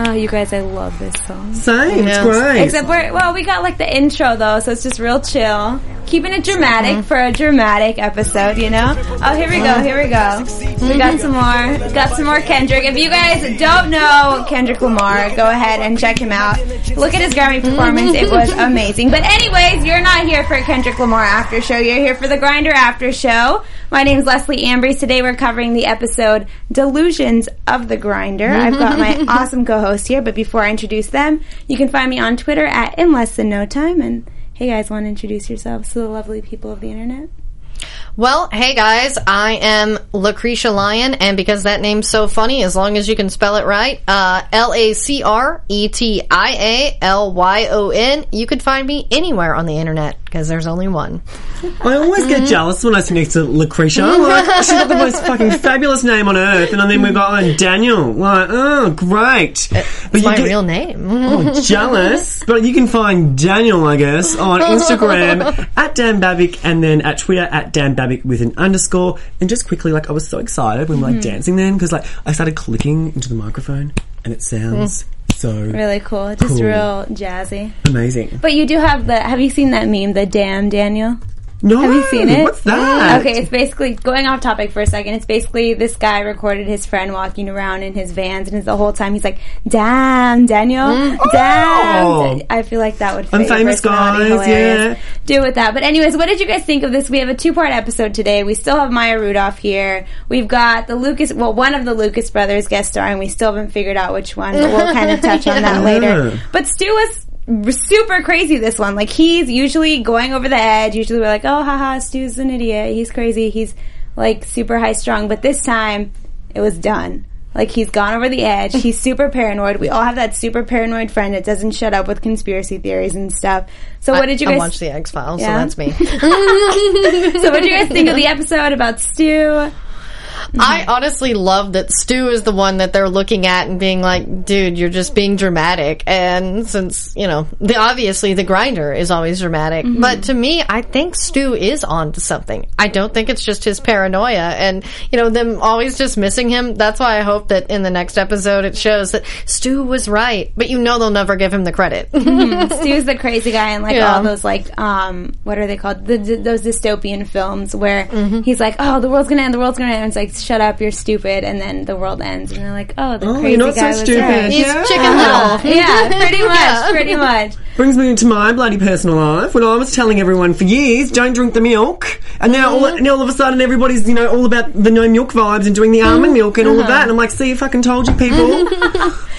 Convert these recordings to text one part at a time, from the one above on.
Oh, you guys, I love this song. Same, Yeah. it's great. Except we're, well, we got like the intro though, so it's just real chill. Keeping it dramatic for a dramatic episode, you know? Oh, here we go, here we go. We got some more, got some more Kendrick. If you guys don't know Kendrick Lamar, go ahead and check him out. Look at his Grammy performance, it was amazing. But anyways, you're not here for Kendrick Lamar after show, you're here for the Grinder after show. My name is Leslie Ambrose. Today we're covering the episode Delusions of the Grinder. I've got my mm-hmm. awesome co-host here, but before I introduce them, you can find me on Twitter at in less than no time. And hey guys, want to introduce yourselves to the lovely people of the internet? Well, hey guys, I am Lacretia Lyon, and because that name's so funny, as long as you can spell it right, uh, L A C R E T I A L Y O N, you could find me anywhere on the internet because there's only one. I always get jealous when I sit next to Lacretia. I'm like, she's got the most fucking fabulous name on earth, and then we've got uh, Daniel. Like, oh, great. But It's my real name. Oh, jealous. But you can find Daniel, I guess, on Instagram at Dan Babic and then at Twitter at Dan Babic with an underscore. And just quickly, like, I was so excited when we were like mm-hmm. dancing then because, like, I started clicking into the microphone and it sounds mm. so Really cool, just Cool. real jazzy. amazing. But you do have the. Have you seen that meme, the damn Daniel? No, Have you seen it? What's that? Okay, it's basically going off topic for a second. It's basically this guy recorded his friend walking around in his vans, and the whole time he's like, "Damn, Daniel, mm. damn." Oh. I feel like that would. Fit your famous, personality. guys, Hilarious. yeah. Do with that. But anyways, what did you guys think of this? We have a two-part episode today. We still have Maya Rudolph here. We've got the Lucas, well, one of the Lucas brothers guest starring. We still haven't figured out which one, but we'll kind of touch on that later. But Stu was super crazy this one. Like he's usually going over the edge. Usually we're like, oh, haha, Stu's an idiot. He's crazy. He's like super high strung. But this time it was done. Like he's gone over the edge. He's super paranoid. We all have that super paranoid friend that doesn't shut up with conspiracy theories and stuff. So what did you I guys? watch the X Files, Yeah. so that's me. so what did you guys think of the episode about Stu? I honestly love that Stu is the one that they're looking at and being like, dude, you're just being dramatic. And since, you know, the obviously the grinder is always dramatic. But to me, I think Stu is on to something. I don't think it's just his paranoia and, you know, them always just missing him. That's why I hope that in the next episode it shows that Stu was right. But you know they'll never give him the credit. Stu's the crazy guy in like Yeah. all those like um what are they called the, the those dystopian films where Mm-hmm. he's like oh the world's gonna end the world's gonna end and it's like shut up you're stupid and then the world ends and they're like oh the Oh, crazy you're not so was stupid. right. He's Yeah. Chicken Little. yeah pretty much pretty much Brings me into my bloody personal life when I was telling everyone for years, don't drink the milk. And now all, now all of a sudden everybody's, you know, all about the no milk vibes and doing the almond milk and all of that. And I'm like, see, if I fucking told you people. you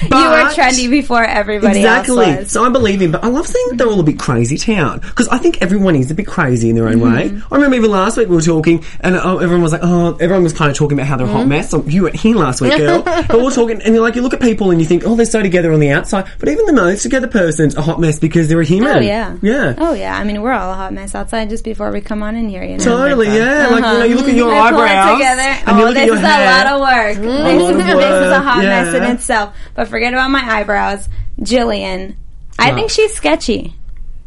were trendy before everybody Exactly. else was So I believe him, but I love seeing that they're all a bit crazy town because I think everyone is a bit crazy in their own way. Mm-hmm. I remember even last week we were talking, and uh, everyone was like, "Oh, everyone was kind of talking about how they're a hot Mm-hmm. mess." So you weren't here last week, girl, but we we're talking, and you're like, you look at people and you think, "Oh, they're so together on the outside," but even the most together person's a hot mess because they're a human. oh yeah yeah. oh yeah I mean we're all a hot mess outside just before we come on in here you know Totally, yeah. Like you know, you look at your pull it eyebrows together. and you oh, look this at your is hair. a lot of work. This, lot is, of this is a hot mess in itself. But forget about my eyebrows. Jillian, I think she's sketchy.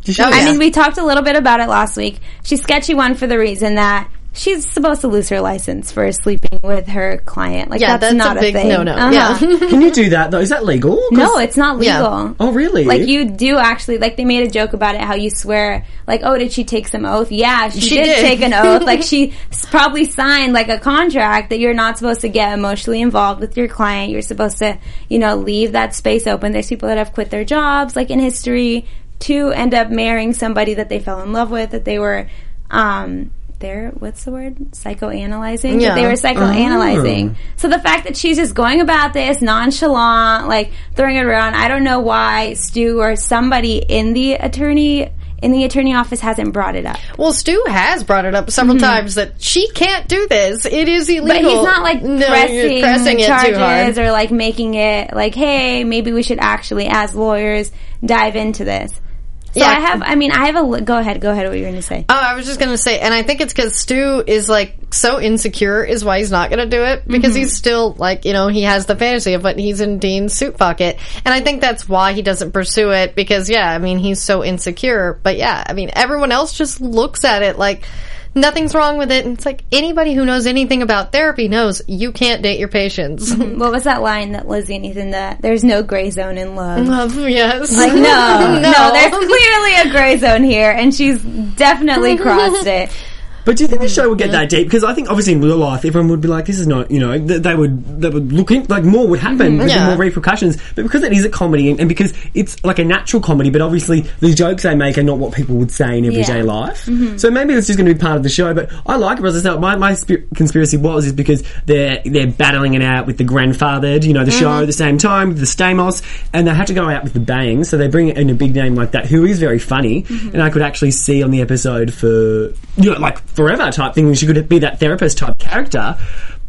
You I mean, we talked a little bit about it last week. She's sketchy one for the reason that she's supposed to lose her license for sleeping with her client. Like Yeah, that's, that's not a, big thing. no-no. Uh-huh. Yeah. Can you do that though? Is that legal? No, it's not legal. Yeah. Oh, really? Like you do actually, like they made a joke about it. How you swear, like, oh, did she take some oath? Yeah, she, She did, did. take an oath. like she probably signed like a contract that you're not supposed to get emotionally involved with your client. You're supposed to, you know, leave that space open. There's people that have quit their jobs, like in history, to end up marrying somebody that they fell in love with, that they were, um, they're what's the word psychoanalyzing Yeah. that they were psychoanalyzing Oh. so the fact that she's just going about this nonchalant like throwing it around i don't know why stu or somebody in the attorney in the attorney office hasn't brought it up. Well, Stu has brought it up several times that she can't do this. It is illegal. Mm-hmm. But he's not like No, pressing, pressing charges or like making it like, hey, maybe we should actually, as lawyers, dive into this. So Yeah. I have, I mean, I have a. Go ahead, go ahead. What you were going to say? Oh, I was just gonna say, and I think it's because Stu is like so insecure, is why he's not gonna do it because mm-hmm. he's still like you know he has the fantasy of what he's in Dean's suit pocket, and I think that's why he doesn't pursue it because yeah, I mean he's so insecure, but yeah, I mean everyone else just looks at it like nothing's wrong with it, and it's like anybody who knows anything about therapy knows you can't date your patients. What was that line that Lizzie and Ethan that there's no gray zone in love? Love, yes, Like no, no, there's clearly a gray zone here, and she's definitely crossed it. But do you think the show would get that deep? Because I think obviously in real life, everyone would be like, "This is not," you know, th- they would they would look in like more would happen, Mm-hmm. Yeah. more repercussions. But because it is a comedy, and, and because it's like a natural comedy, but obviously the jokes they make are not what people would say in everyday Yeah. life. Mm-hmm. So maybe it's just going to be part of the show. But I like it. As I said, my my sp- conspiracy was is because they're they're battling it out with the grandfathered, you know, the show at the mm-hmm. same time with the Stamos, and they had to go out with the bang. So they bring in a big name like that, who is very funny, mm-hmm. and I could actually see on the episode for you know like forever type thing. She could be that therapist type character,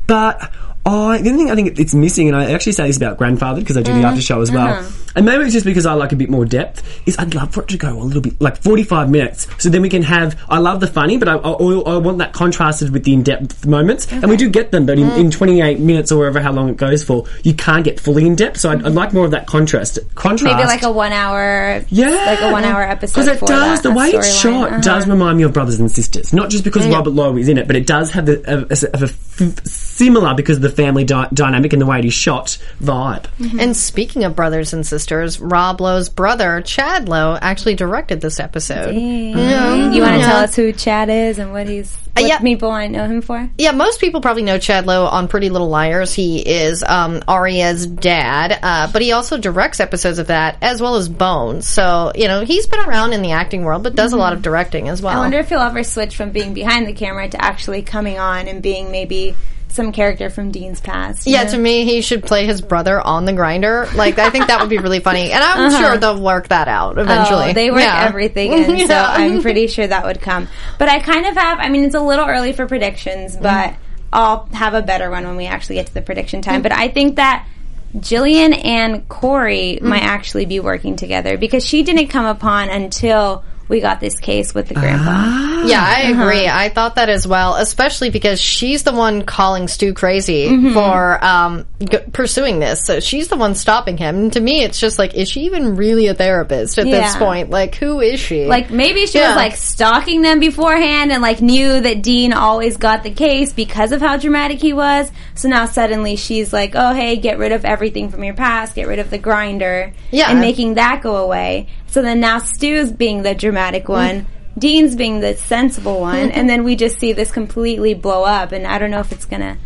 but. I, the only thing I think it's missing, and I actually say this about Grandfather because I do the after show as well, and maybe it's just because I like a bit more depth, is I'd love for it to go a little bit, like 45 minutes, so then we can have, I love the funny, but I, I, I want that contrasted with the in-depth moments, and we do get them, but in, in 28 minutes or whatever how long it goes for, you can't get fully in-depth, so I'd, I'd like more of that contrast. contrast. Maybe like a one hour, Yeah, like a one hour episode. Because it for does that, the that way it's storyline. shot Uh-huh. does remind me of Brothers and Sisters. Not just because Robert Lowe is in it, but it does have the a, a, a f- similar because the family di- dynamic and the way it is shot vibe. And speaking of brothers and sisters, Rob Lowe's brother, Chad Lowe, actually directed this episode. You want to tell us who Chad is and what he's what yeah. people want to know him for? Yeah, most people probably know Chad Lowe on Pretty Little Liars. He is um, Aria's dad, uh, but he also directs episodes of that as well as Bones. So, you know, he's been around in the acting world, but does a lot of directing as well. I wonder if he'll ever switch from being behind the camera to actually coming on and being maybe some character from Dean's past. yeah, know? to me, he should play his brother on the grinder. Like, I think that would be really funny. And I'm uh-huh. sure they'll work that out eventually. Oh, they work Yeah. everything in, so I'm pretty sure that would come. But I kind of have, I mean, it's a little early for predictions, mm-hmm. but I'll have a better one when we actually get to the prediction time. But I think that Jillian and Corey might mm-hmm. actually be working together because she didn't come upon until we got this case with the grandpa. Yeah, I Uh-huh. agree. I thought that as well, especially because she's the one calling Stu crazy Mm-hmm. for um, g- pursuing this. So she's the one stopping him. And to me, it's just like, is she even really a therapist at this point? Like, who is she? Like maybe she Yeah. was like stalking them beforehand and like knew that Dean always got the case because of how dramatic he was. So now suddenly she's like, "Oh, hey, get rid of everything from your past, get rid of the grinder." Yeah. And making that go away. So then now Stu's being the dramatic one. Dean's being the sensible one, and then we just see this completely blow up. And I don't know if it's gonna,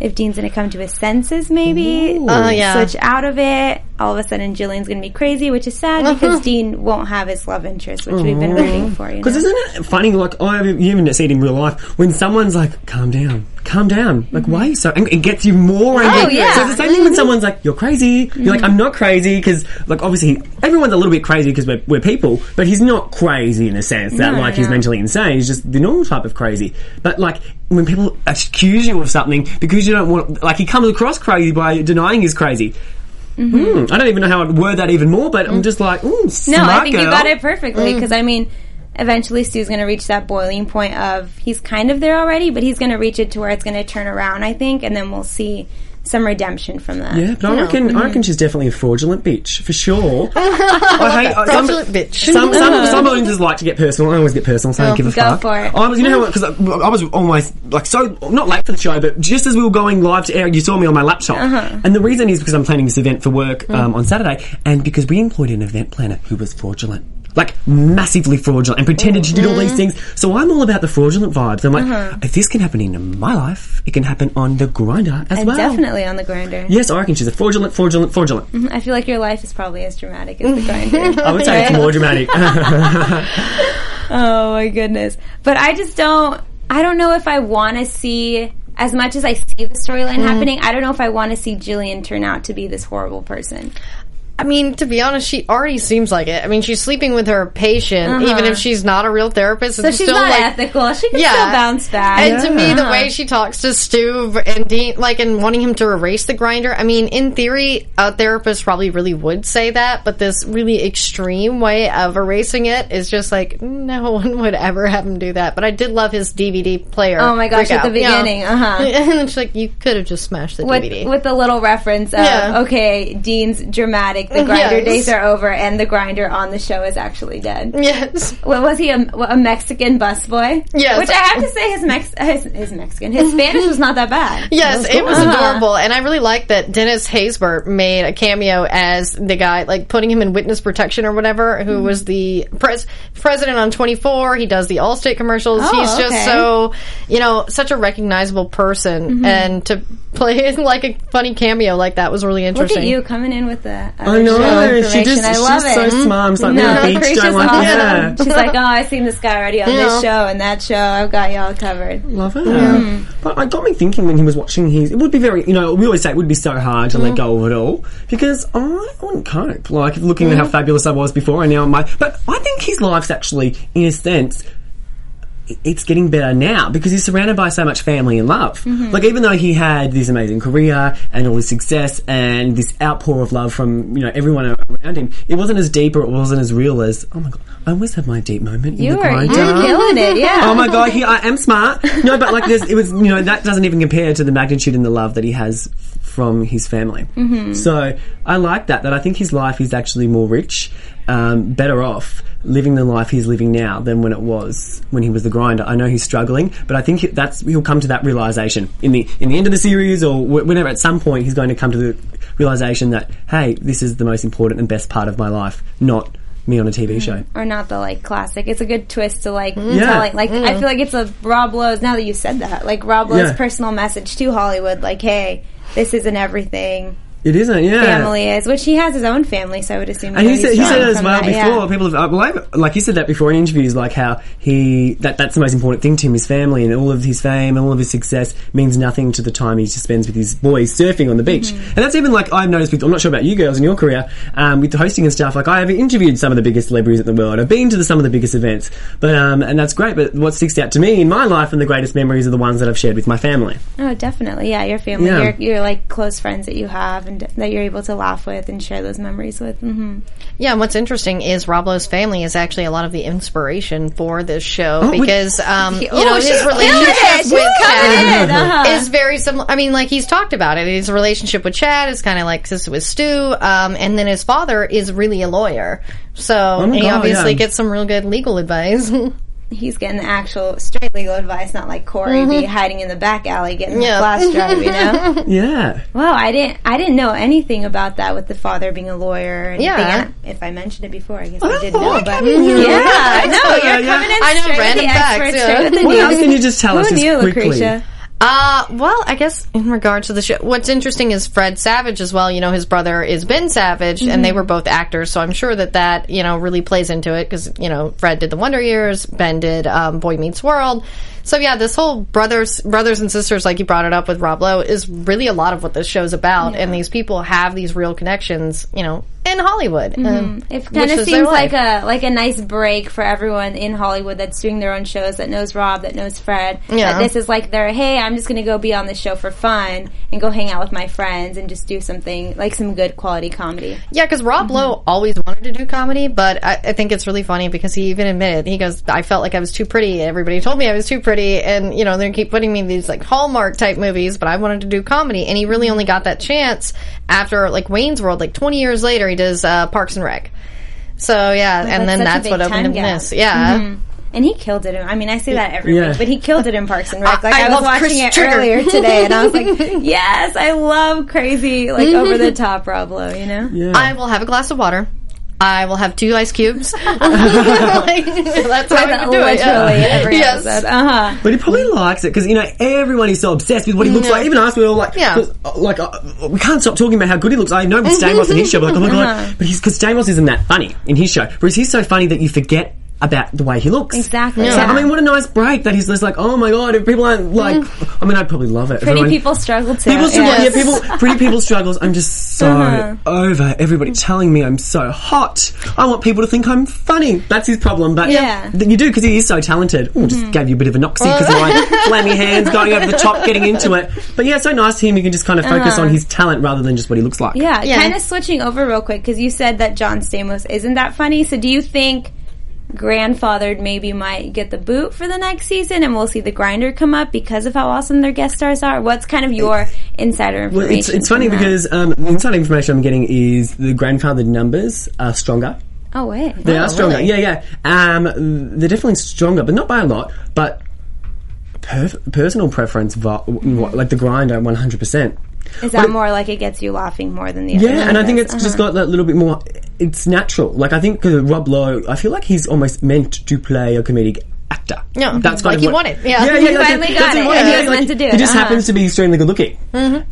if Dean's gonna come to his senses, maybe Oh, yeah. switch out of it. All of a sudden, Jillian's gonna be crazy, which is sad uh-huh. because Dean won't have his love interest, which we've been waiting for. You know? Because isn't it funny? Like oh, I you even see it in real life when someone's like, "Calm down, calm down." Like, why are you so? And it gets you more oh, angry. Oh, yeah. So it's the same thing when mm-hmm. someone's like, "You're crazy." You're like, mm-hmm. "I'm not crazy," because like obviously everyone's a little bit crazy because we're, we're people, but he's not crazy in a sense that No, like he's mentally insane. He's just the normal type of crazy. But like when people accuse you of something because you don't want, like he comes across crazy by denying he's crazy. Hmm, I don't even know how I'd word that even more, but I'm just like, ooh, no, I smart think you got it perfectly because I mean, eventually Stu's going to reach that boiling point of he's kind of there already, but he's going to reach it to where it's going to turn around. I think, and then we'll see some redemption from that. Yeah, but I reckon I reckon she's definitely a fraudulent bitch for sure. I hate I- some, Fraudulent bitch. Some some some audiences like to get personal. I always get personal, so I don't give a go fuck. for it. I was, you know, because I, I was almost like so not late for the show, but just as we were going live to air, you saw me on my laptop, Uh-huh. and the reason is because I'm planning this event for work Mm. um, on Saturday, and because we employed an event planner who was fraudulent. Like massively fraudulent and pretended she did all Mm-hmm. these things. So I'm all about the fraudulent vibes. I'm like, Uh-huh. if this can happen in my life, it can happen on the grinder as And well. definitely on the grinder. Yes, I reckon she's a fraudulent, fraudulent, fraudulent. I feel like your life is probably as dramatic as the grinder. I would say it's more dramatic. Oh my goodness. But I just don't I don't know if I want to see as much as I see the storyline happening, I don't know if I want to see Jillian turn out to be this horrible person. I mean, to be honest, she already seems like it. I mean, she's sleeping with her patient, even if she's not a real therapist. Uh-huh. So she's not ethical. She can still bounce back. And to me, the Uh-huh. way she talks to Stu and Dean, like, and wanting him to erase the grinder, I mean, in theory, a therapist probably really would say that, but this really extreme way of erasing it is just like, no one would ever have him do that. But I did love his DVD player. Oh my gosh, at the out, you know? beginning, uh-huh. And it's like, you could have just smashed the with DVD. with the little reference of Yeah. okay, Dean's dramatic. The grinder Yes. days are over, and the grinder on the show is actually dead. yes. What was he a, a Mexican busboy? Yes. Which I have to say, his Mex his, his Mexican his Spanish was not that bad. Yes, it was Uh-huh. adorable, and I really like that Dennis Haysbert made a cameo as the guy, like putting him in witness protection or whatever, Mm-hmm. who was the pres- president on Twenty Four. He does the Allstate commercials. Oh, He's just so, you know, such a recognizable person, Mm-hmm. and to play like a funny cameo like that was really interesting. Look interesting. at you coming in with the I know. She just I she's it. so smart. I'm like, No, no, beach, don't like awesome. yeah. She's like, oh, I've seen this guy already on Yeah. this show and that show. I've got y'all covered. Love it. Mm-hmm. But it got me thinking when he was watching his. It would be very, you know, we always say it would be so hard to let mm-hmm. go of it all because I wouldn't cope. Like looking at how mm-hmm. fabulous I was before, and now I'm like. But I think his life's actually, in a sense. It's getting better now because he's surrounded by so much family and love. Mm-hmm. Like even though he had this amazing career and all his success and this outpour of love from you know everyone around him, it wasn't as deep or it wasn't as real as oh my god, I always have my deep moment. in You the were grinder. you're killing it, yeah. Oh my god, he, I am smart. No, but like, there's, it was, you know, that doesn't even compare to the magnitude and the love that he has from his family. Mm-hmm. So I like that. That I think his life is actually more rich, um, better off living the life he's living now than when it was when he was the grinder. I know he's struggling, but I think that's he'll come to that realization in the in the end of the series or whenever at some point he's going to come to the realization that hey, this is the most important and best part of my life, not me on a TV show. or not the like classic. It's a good twist to like Yeah. telling. Like I feel like it's a Rob Lowe's. Now that you said that, like Rob Lowe's Yeah. personal message to Hollywood, like, hey, this isn't everything. It isn't, yeah. Family is, which he has his own family, so I would assume. And he said, he said as well that, before. yeah. People have, I believe, like he said that before in interviews, like how he that that's the most important thing to him, his family, and all of his fame and all of his success means nothing to the time he spends with his boys surfing on the beach. Mm-hmm. And that's even like I've noticed. With, I'm not sure about you girls in your career um, with the hosting and stuff. Like I have interviewed some of the biggest celebrities in the world. I've been to the, some of the biggest events, but um, and that's great. But what sticks out to me in my life and the greatest memories are the ones that I've shared with my family. Oh, definitely. Yeah, your family, Yeah. your, your like close friends that you have and that you're able to laugh with and share those memories with. hmm Yeah, and what's interesting is Rob Lowe's family is actually a lot of the inspiration for this show Oh, we- because um, you Oh, know his relationship with Chad in. Uh-huh. is very similar. I mean, like he's talked about it. His relationship with Chad is kind of like this with Stu, um, and then his father is really a lawyer, so Oh he God, obviously yeah. gets some real good legal advice. He's getting the actual straight legal advice, not like Corey be mm-hmm. hiding in the back alley getting Yeah. the flash drive. You know. Yeah. Wow, I didn't. I didn't know anything about that with the father being a lawyer. Yeah. I- if I mentioned it before, I guess I oh, didn't Oh, know. But yeah, no, you're Yeah. coming in I know, straight with random the facts, experts, yeah. straight with the What else can you just tell Who us knew, quickly? Lacretia? Uh, well, I guess in regards to the show, what's interesting is Fred Savage as well. You know, his brother is Ben Savage, and they were both actors, so I'm sure that that you know really plays into it because you know Fred did the Wonder Years, Ben did um, Boy Meets World. So yeah, this whole brothers, brothers and sisters, like you brought it up with Rob Lowe, is really a lot of what this show's about, and these people have these real connections, you know, in Hollywood. Um, It kind of seems like a like a nice break for everyone in Hollywood that's doing their own shows that knows Rob, that knows Fred. Yeah. That this is like their hey, I'm just going to go be on this show for fun and go hang out with my friends and just do something like some good quality comedy. Yeah, because Rob Lowe always wanted to do comedy, but I, I think it's really funny because he even admitted he goes, "I felt like I was too pretty. Everybody told me I was too pretty, and you know they keep putting me in these like Hallmark type movies, but I wanted to do comedy." And he really only got that chance after like Wayne's World, like twenty years later, he does uh, Parks and Rec. So yeah, and then that's what opened time him gap. this. Yeah. Mm-hmm. And he killed it. I mean, I say that every Yeah. week, but he killed it in Parks and Rec. Like I I, was watching Chris it Traeger. earlier today, and I was like, "Yes, I love crazy, like over the top Rob Lowe." You know? Yeah. I will have a glass of water. I will have two ice cubes. Like, that's how I would do it. yeah. Literally Yes. Uh huh. But he probably likes it because you know everyone is so obsessed with what he looks like. Even us, we're all like, Yeah. 'cause, uh, like uh, we can't stop talking about how good he looks. I know with Stamos in his show, but like, oh my Uh-huh. god, but he's because Stamos isn't that funny in his show, whereas he's so funny that you forget about the way he looks. Exactly, So, yeah. I mean, what a nice break that he's just like, oh my god, if people aren't like, mm. I mean, I'd probably love it. Pretty Everyone- people struggle too. People struggle, yes. yeah, people, pretty people struggles. I'm just so Uh-huh. over everybody telling me I'm so hot. I want people to think I'm funny. That's his problem, but Yeah. th- you do because he is so talented. Oh, just mm-hmm. gave you a bit of a noxie because of my clammy hands going over the top, getting into it. But yeah, so nice to him. You can just kind of focus uh-huh. on his talent rather than just what he looks like. Yeah, Yeah. kind of switching over real quick because you said that John Stamos isn't that funny. So do you think grandfathered maybe might get the boot for the next season and we'll see the grinder come up because of how awesome their guest stars are? What's kind of your insider information? Well, it's, it's funny that? because um, the insider information I'm getting is the grandfathered numbers are stronger. oh wait, They are stronger. really? Yeah, yeah. Um, they're definitely stronger, but not by a lot. But per- personal preference, like the grinder, one hundred percent. Is that more like it gets you laughing more than the other? Yeah, and I think it's numbers? just uh-huh. got that little bit more. It's natural. Like I think Rob Lowe, I feel like he's almost meant to play a comedic actor. Yeah, that's kind like of he what- wanted, yeah. yeah, yeah. like, finally that's got what it. wanted. Yeah, he Yeah, was like, meant to do He just Uh-huh. happens to be extremely good looking.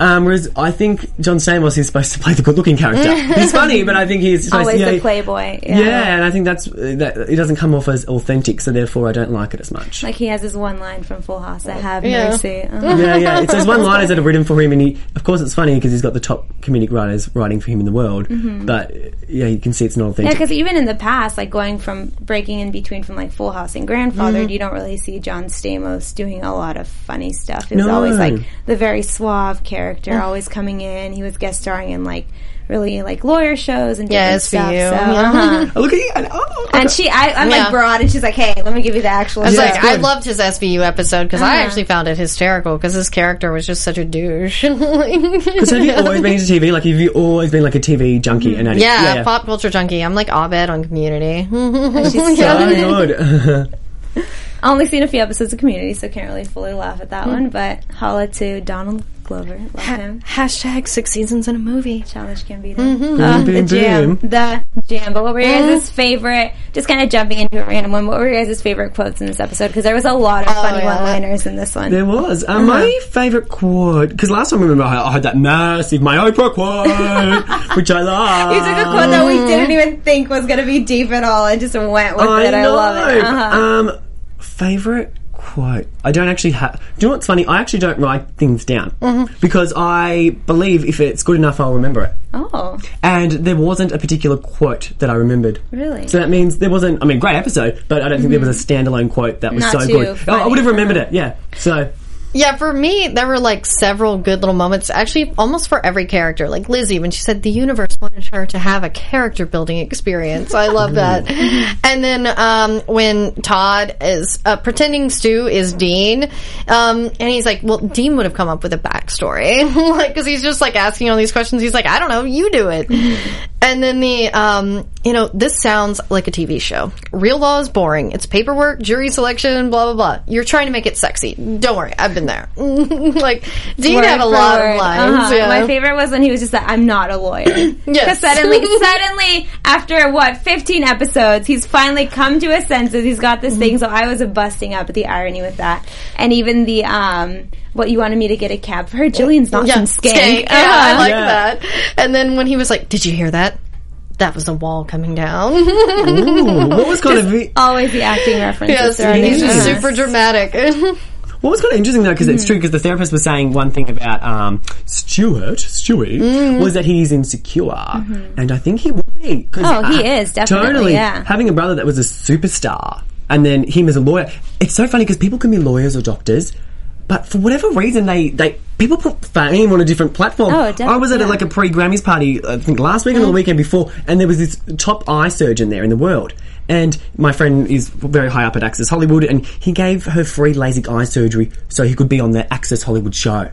Um, whereas I think John Stamos is supposed to play the good looking character. he's funny, but I think he's supposed always yeah, the playboy. Yeah. Yeah, and I think that's that. It doesn't come off as authentic, so therefore I don't like it as much. Like he has his one line from Full House. I have Yeah. mercy. Uh-huh. yeah, yeah. It's those one liners that are written for him, and he, of course, it's funny because he's got the top comedic writers writing for him in the world. But uh, yeah, you can see it's not authentic. Yeah, because even in the past, like going from breaking in between from like Full House and Grandfathered, you don't really see John Stamos doing a lot of funny stuff. It was No. always like the very suave character, always coming in. He was guest starring in like really like lawyer shows and Yeah, different stuff. SVU. So, Yeah. uh-huh. Oh, look at you! And, oh, And she, I, I'm Yeah. like broad, and she's like, "Hey, let me give you the actual." I was show." like, I loved his SVU episode because I Uh-huh. actually found it hysterical because his character was just such a douche. Because have you always been into TV? Like, have you always been like a TV junkie and addict? yeah, pop culture junkie. I'm like Abed on Community. She's So good. I only seen a few episodes of Community, so can't really fully laugh at that one. But holla to Donald Glover, love him. Hashtag six seasons in a movie. Childish Gambino. Uh, the jam. The jam. But what were your guys' favorite, just kind of jumping into a random one, what were your guys' favorite quotes in this episode? Because there was a lot of funny yeah. one-liners in this one. There was. Um, My favourite quote, because last time I remember I I had that massive my Oprah quote, which I love. You took a quote that we didn't even think was going to be deep at all and just went with I it. I love it. Uh-huh. Um, favorite quote. I don't actually have. Do you know what's funny? I actually don't write things down Mm-hmm. because I believe if it's good enough, I'll remember it. oh, And there wasn't a particular quote that I remembered. really? So that means there wasn't. I mean, great episode, but I don't think there was a standalone quote that was Mm-hmm. Not so good. Oh, I would have remembered it. Yeah. So Yeah, for me, there were like several good little moments, actually almost for every character. Like Lizzie, when she said the universe wanted her to have a character building experience. I love that. and then, um, when Todd is, uh, pretending Stu is Dean, um, and he's like, well, Dean would have come up with a backstory. like, cause he's just like asking all these questions. He's like, I don't know, you do it. and then the, um, you know, this sounds like a TV show. Real law is boring. It's paperwork, jury selection, blah, blah, blah. You're trying to make it sexy. Don't worry, I've been there. like, Dean Word had a lot word. of lines. Uh-huh. Yeah. My favorite was when he was just like, "I'm not a lawyer." Yes. Because suddenly, suddenly, after what 15 episodes, he's finally come to his senses. He's got this thing. So I was busting up at the irony with that, and even the um, what you wanted me to get a cab for her. Jillian's not some skank. skank. Yeah, I Uh-huh. like Yeah. that. And then when he was like, "Did you hear that? That was a wall coming down." Ooh, what was kind of Always the acting references. yes, throughout he's just super dramatic. What was kind of interesting though, because Mm. it's true, because the therapist was saying one thing about um, Stuart, Stewie, Mm. was that he's insecure, and I think he would be. 'cause, Mm-hmm. Oh, he is, definitely, Totally, yeah. having a brother that was a superstar, and then him as a lawyer. It's so funny because people can be lawyers or doctors. But for whatever reason, they, they people put fame on a different platform. Oh, definitely. I was at yeah. Mm. like a pre Grammys party, I think last weekend or the weekend before, and there was this top eye surgeon there in the world. And my friend is very high up at Access Hollywood, and he gave her free LASIK eye surgery so he could be on the Access Hollywood show.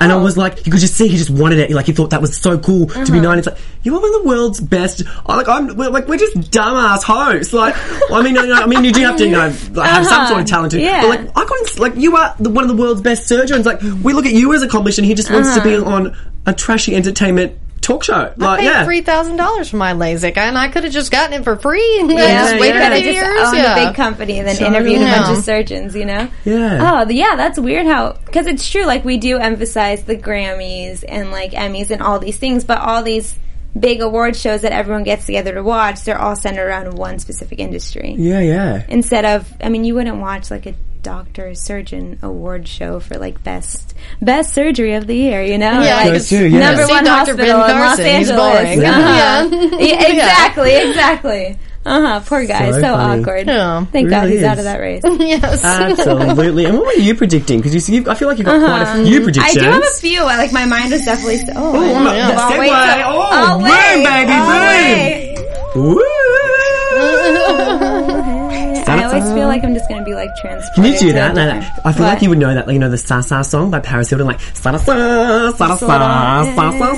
And I Oh. was like, you could just see he just wanted it. Like he thought that was so cool to Uh-huh. be known. It's like you are one of the world's best. I Like I'm, we're, like we're just dumbass hosts. Like I mean, you I mean, you do have to, you know, like, have some sort of talent. To, Yeah. But like I couldn't. Like you are the, one of the world's best surgeons. Like we look at you as accomplished, and he just wants to be Uh-huh. on a trashy entertainment talk show. Like I paid yeah, three thousand dollars for my LASIK, and I could have just gotten it for free. And Yeah, just waited yeah. a I just years. owned yeah. a big company and then Totally. interviewed a bunch of surgeons, you know? Yeah. Oh, yeah, that's weird how, because it's true, like, we do emphasize the Grammys and, like, Emmys and all these things, but all these big award shows that everyone gets together to watch, they're all centered around one specific industry. Yeah, yeah. Instead of, I mean, you wouldn't watch like a doctor surgeon award show for like best best surgery of the year, you know? Yeah, Or, like, Goes too, yeah. number See one Dr. Ben hospital in Los Carson, he's Angeles. boring. Uh-huh. Yeah. Yeah, exactly, exactly. Uh huh. Poor guy, So so, awkward. Yeah. Thank God Really he's out of that race. yes. Absolutely. and what were you predicting? Because you see, I feel like you've got quite a few predictions. I do have a few. I, Like my mind was definitely. St- oh, Oh, I- yeah. oh, wait, Segue. so- Oh, boom, wait, baby, boom. wait. Woo! going to be like transported. Can you do that? No, no. I feel what? like you would know that. Like, you know the Sa Sa song by Paris Hilton, like Sa Sa Sa Sa Sa Sa Sa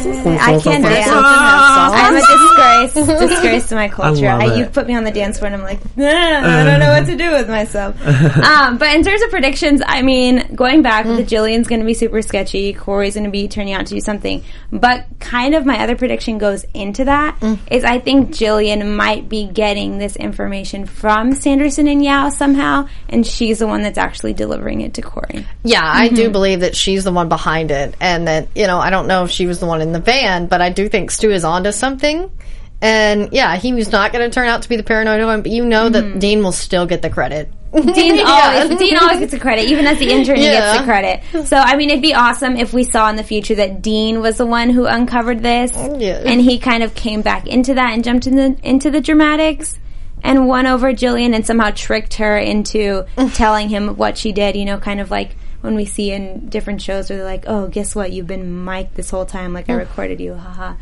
I can't dance. I'm a disgrace, disgrace to my culture. I, you put me on the dance floor, and I'm like, I don't know what to do with myself. Um, but in terms of predictions, I mean, going back, the mm. Jillian's going to be super sketchy. Corey's going to be turning out to do something. But kind of my other prediction goes into that mm. is I think Jillian might be getting this information from Sanderson and Yao somehow and she's the one that's actually delivering it to Corey. Yeah, I Mm-hmm. do believe that she's the one behind it, and that you know I don't know if she was the one in the van, but I do think Stu is onto something. And yeah, he was not going to turn out to be the paranoid one, but you know Mm-hmm. that Dean will still get the credit. Dean Yeah. always Dean always gets the credit, even as the intern he gets the credit. So I mean, it'd be awesome if we saw in the future that Dean was the one who uncovered this, Yeah. and he kind of came back into that and jumped in the, into the dramatics and won over Jillian and somehow tricked her into telling him what she did. You know, kind of like when we see in different shows where they're like, "Oh, guess what? You've been mic'd this whole time. Like I recorded you, haha."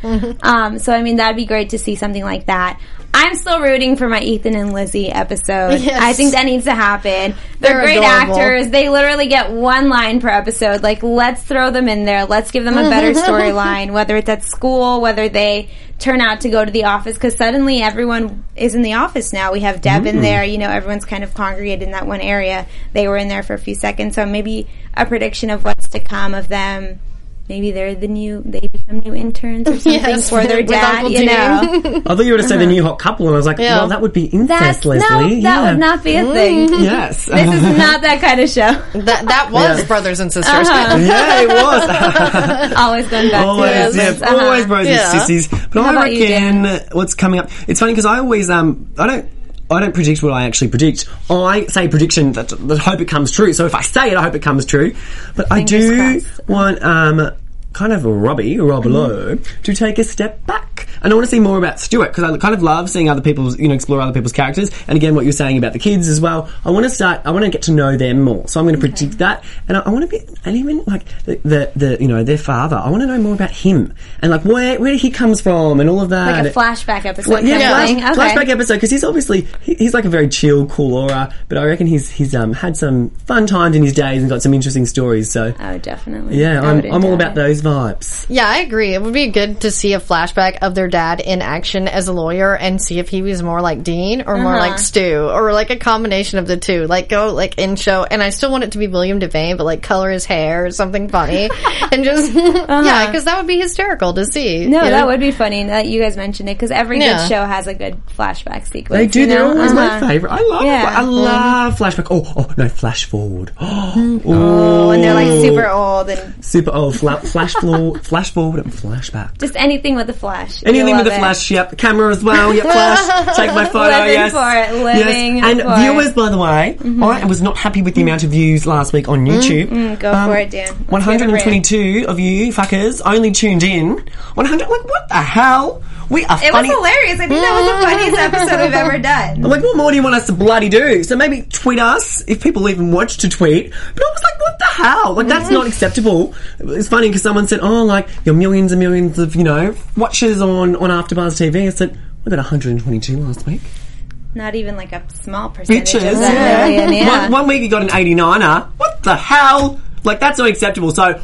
Um, so I mean, that'd be great to see something like that. I'm still rooting for my Ethan and Lizzie episode. Yes. I think that needs to happen. They're, They're great adorable. actors. They literally get one line per episode. Like, let's throw them in there. Let's give them a better storyline, whether it's at school, whether they turn out to go to the office, because suddenly everyone is in the office now. We have Deb in mm. there. You know, everyone's kind of congregated in that one area. They were in there for a few seconds. So maybe a prediction of what's to come of them. Maybe they're the new, they become new interns or something Yes, for their dad, you know. I thought you were to say the new hot couple, and I was like, Yeah. well, that would be incest, That's, no, Leslie. that yeah. would not be a thing. Yes. This is not that kind of show. That that was Yeah. brothers and sisters. Uh-huh. yeah, it was. Always going back always, to yeah. Uh-huh. always brothers Yeah. and sisters. But How I about you, reckon what's coming up. It's funny because I always um I don't. I don't predict what I actually predict. I say prediction that, that hope it comes true. So if I say it, I hope it comes true. But I do crossed. want um kind of Robbie, Rob Lowe, to take a step back. And I want to see more about Stuart because I kind of love seeing other people's, you know, explore other people's characters. And again, what you're saying about the kids as well. I want to start. I want to get to know them more. So I'm going to predict that, and I, I want to be, and even like the, the, the, you know, their father. I want to know more about him and like where where he comes from and all of that. Like a flashback episode. Well, yeah, flash. Okay. flashback episode because he's obviously he, he's like a very chill, cool aura, but I reckon he's he's um had some fun times in his days and got some interesting stories. So Oh, definitely. yeah, I I'm I'm all about those vibes. Yeah, I agree. It would be good to see a flashback of their dad in action as a lawyer and see if he was more like Dean or more Uh-huh. like Stu or like a combination of the two. Like go like in show, and I still want it to be William Devane, but like color his hair or something funny, and just yeah, because that would be hysterical to see. Uh-huh. No, you that know? would be funny that you guys mentioned it because every Yeah. good show has a good flashback sequence. They do. you They're always Uh-huh. my favorite. I love. Yeah. I love flashback. Oh, oh no, flash forward. Oh, and they're like super old and Super old. Fla- flash forward, flash forward, and flashback. just anything with a flash. Anything You with a love it. flash, yep. Camera as well, yep. Flash. Take my photo. Living yes. for it, living yes. And for it. viewers, by the way, mm-hmm. I was not happy with the amount of views last week on mm-hmm. YouTube. Mm, go for um, it, Dan. One the hundred and twenty-two of you fuckers only tuned in. One hundred. Like what the hell? We are It funny. was hilarious. I think that was the mm-hmm. funniest episode we've ever done. I'm like, what more do you want us to bloody do? So maybe tweet us if people even watch to tweet. But I was like, what the hell? Like that's not acceptable. It's funny because someone said, oh, like your millions and millions of you know watchers on on AfterBuzz TV. I said, we got 122 last week. Not even like a small percentage Bitches, of that yeah. million. Yeah. One, one week you got an 89er. What the hell? Like that's not acceptable. So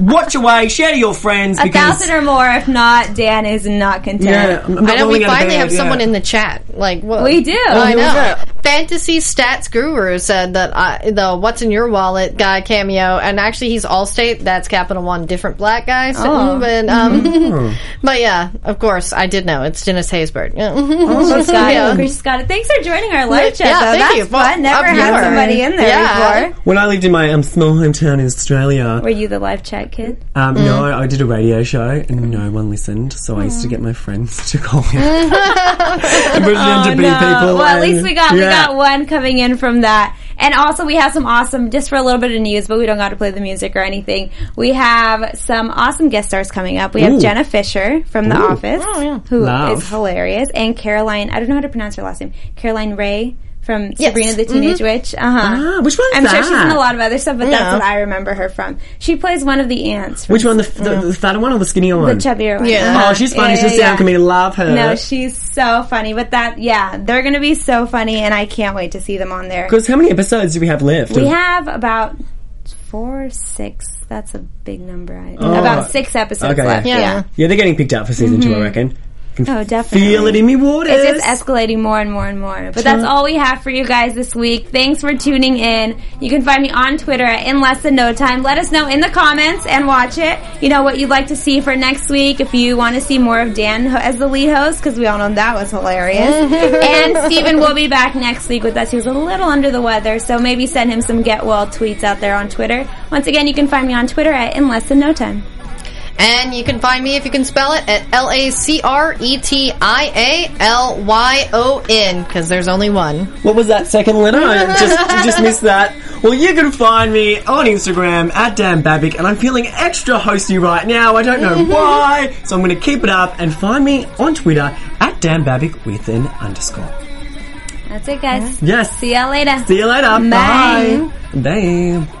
watch away, share to your friends a because thousand or more. If not, Dan is not content. yeah, I'm, I'm not I know we finally bed, have someone in the chat. Like what? We do. I know. That? fantasy stats guru said that I, the "What's in Your Wallet" guy cameo, and actually he's Allstate. That's Capital One, different black guy. So, Oh. but um, but yeah, of course I did know it's Dennis Haysbert. Yeah. She's got Yeah. it. She's got it. Thanks for joining our live chat. Yeah, though. thank That's you. Well, fun. Never up had yours. somebody in there Yeah. before. When I lived in my um, small hometown in Australia, Were you the live chat kid? um, Mm. no, I did a radio show and no one listened, so I used to get my friends to call me. and pretend to be people. Oh, well, at least we got we Yeah. Got one coming in from that. And also, we have some awesome, just for a little bit of news, but we don't got to play the music or anything. We have some awesome guest stars coming up. We have Ooh. Jenna Fischer from The Ooh. Office, oh, who is Love. hilarious, and Caroline. I don't know how to pronounce her last name. Caroline Rhea from Yes. Sabrina the Teenage Witch. Uh huh. Ah, which one's I'm sure she's in a lot of other stuff, but Yeah. that's what I remember her from. She plays one of the aunts. Which one? The, the, the fatter one or the skinnier one? The chubbier one. Yeah. Uh-huh. Oh, she's funny. Yeah, she's a yeah, sound yeah. comedian. Love her. No, she's so funny. But that, yeah, they're going to be so funny, and I can't wait to see them on there. Because how many episodes do we have left? We have about four, six. That's a big number. I, about six episodes Okay. left. Yeah. Yeah. yeah, they're getting picked up for season two, I reckon. Oh, definitely. Feel it in me waters. It's just escalating more and more and more. But that's all we have for you guys this week. Thanks for tuning in. You can find me on Twitter at In Less Than No Time. Let us know in the comments and watch it. You know what you'd like to see for next week. If you want to see more of Dan as the lead host, because we all know that was hilarious. and Steven will be back next week with us. He was a little under the weather, so maybe send him some get well tweets out there on Twitter. Once again, you can find me on Twitter at In Less Than No Time. And you can find me if you can spell it at L A C R E T I A L Y O N because there's only one. What was that second letter? I just just missed that. Well, you can find me on Instagram at Dan Babic, and I'm feeling extra hosty right now. I don't know mm-hmm. why, so I'm going to keep it up and find me on Twitter at Dan Babic with an underscore. That's it, guys. Yes. See ya later. See you later. Bye. Bye. Bye.